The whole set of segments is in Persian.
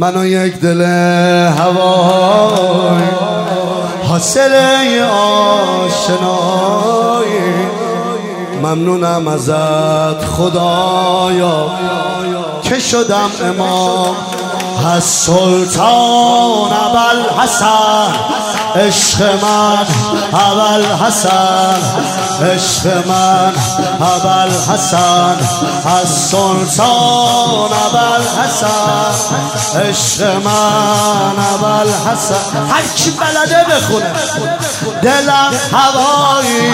من و یک دل هوای حاصل آشنایی. ممنونم ازت خدایا که شدم امام از سلطان اول حسن عشق من اول حسن عشق من اول حسن از سلطان حسن عشق من اول حسن هر کی بلده بخونه دلم هوایی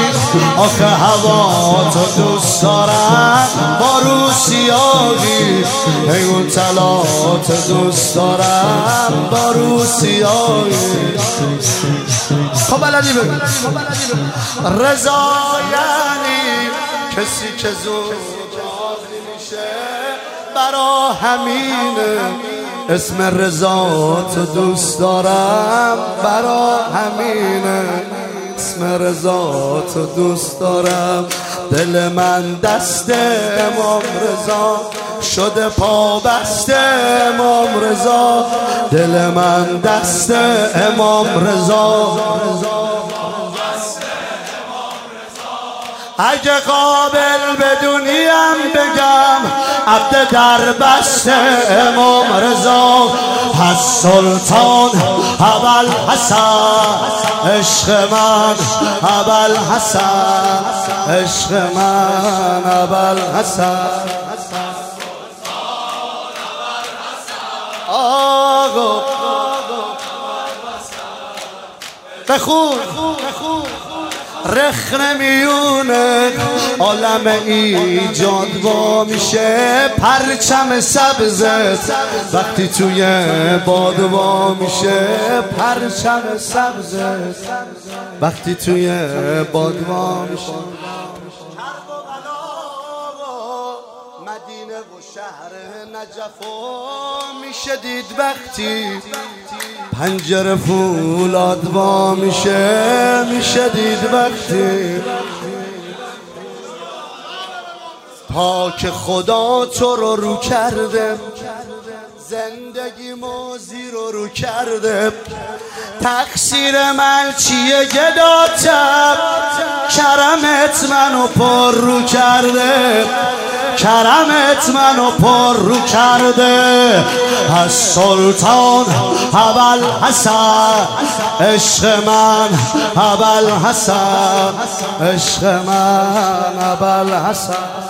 آخه هوا تو دوست دارم با رو سیاهی اون تلات دوست دارم با رو خب بلدی بگو رضا یعنی کسی که زود میشه. برا همینه. اسم رضا تو دوست دارم. برا همینه. اسم رضا تو دوست دارم. دل من دست امام رضا. شده پا بسته امام رضا. دل من دست امام رضا. اگه قابل بدونیم بگم عبد در بست امام رضا از سلطان اول حسن عشق من اول حسن عشق من اول حسن آقا بخون. رخ نمیونه عالم ایجاد با میشه پرچم سبزت وقتی توی باد وا میشه پرچم سبزت وقتی توی باد وا میشه مدینه و شهر نجف میشه دید وقتی پنجره فولاد با میشه میشه دید وقتی. تا که خدا تو رو رو کرده زندگی موزی رو رو کرده. تقصیر من چیه گداتم کرمت منو پر رو کرده. کرمت منو پر رو کرده. از سلطان اول حسن عشق من اول حسن عشق من اول حسن.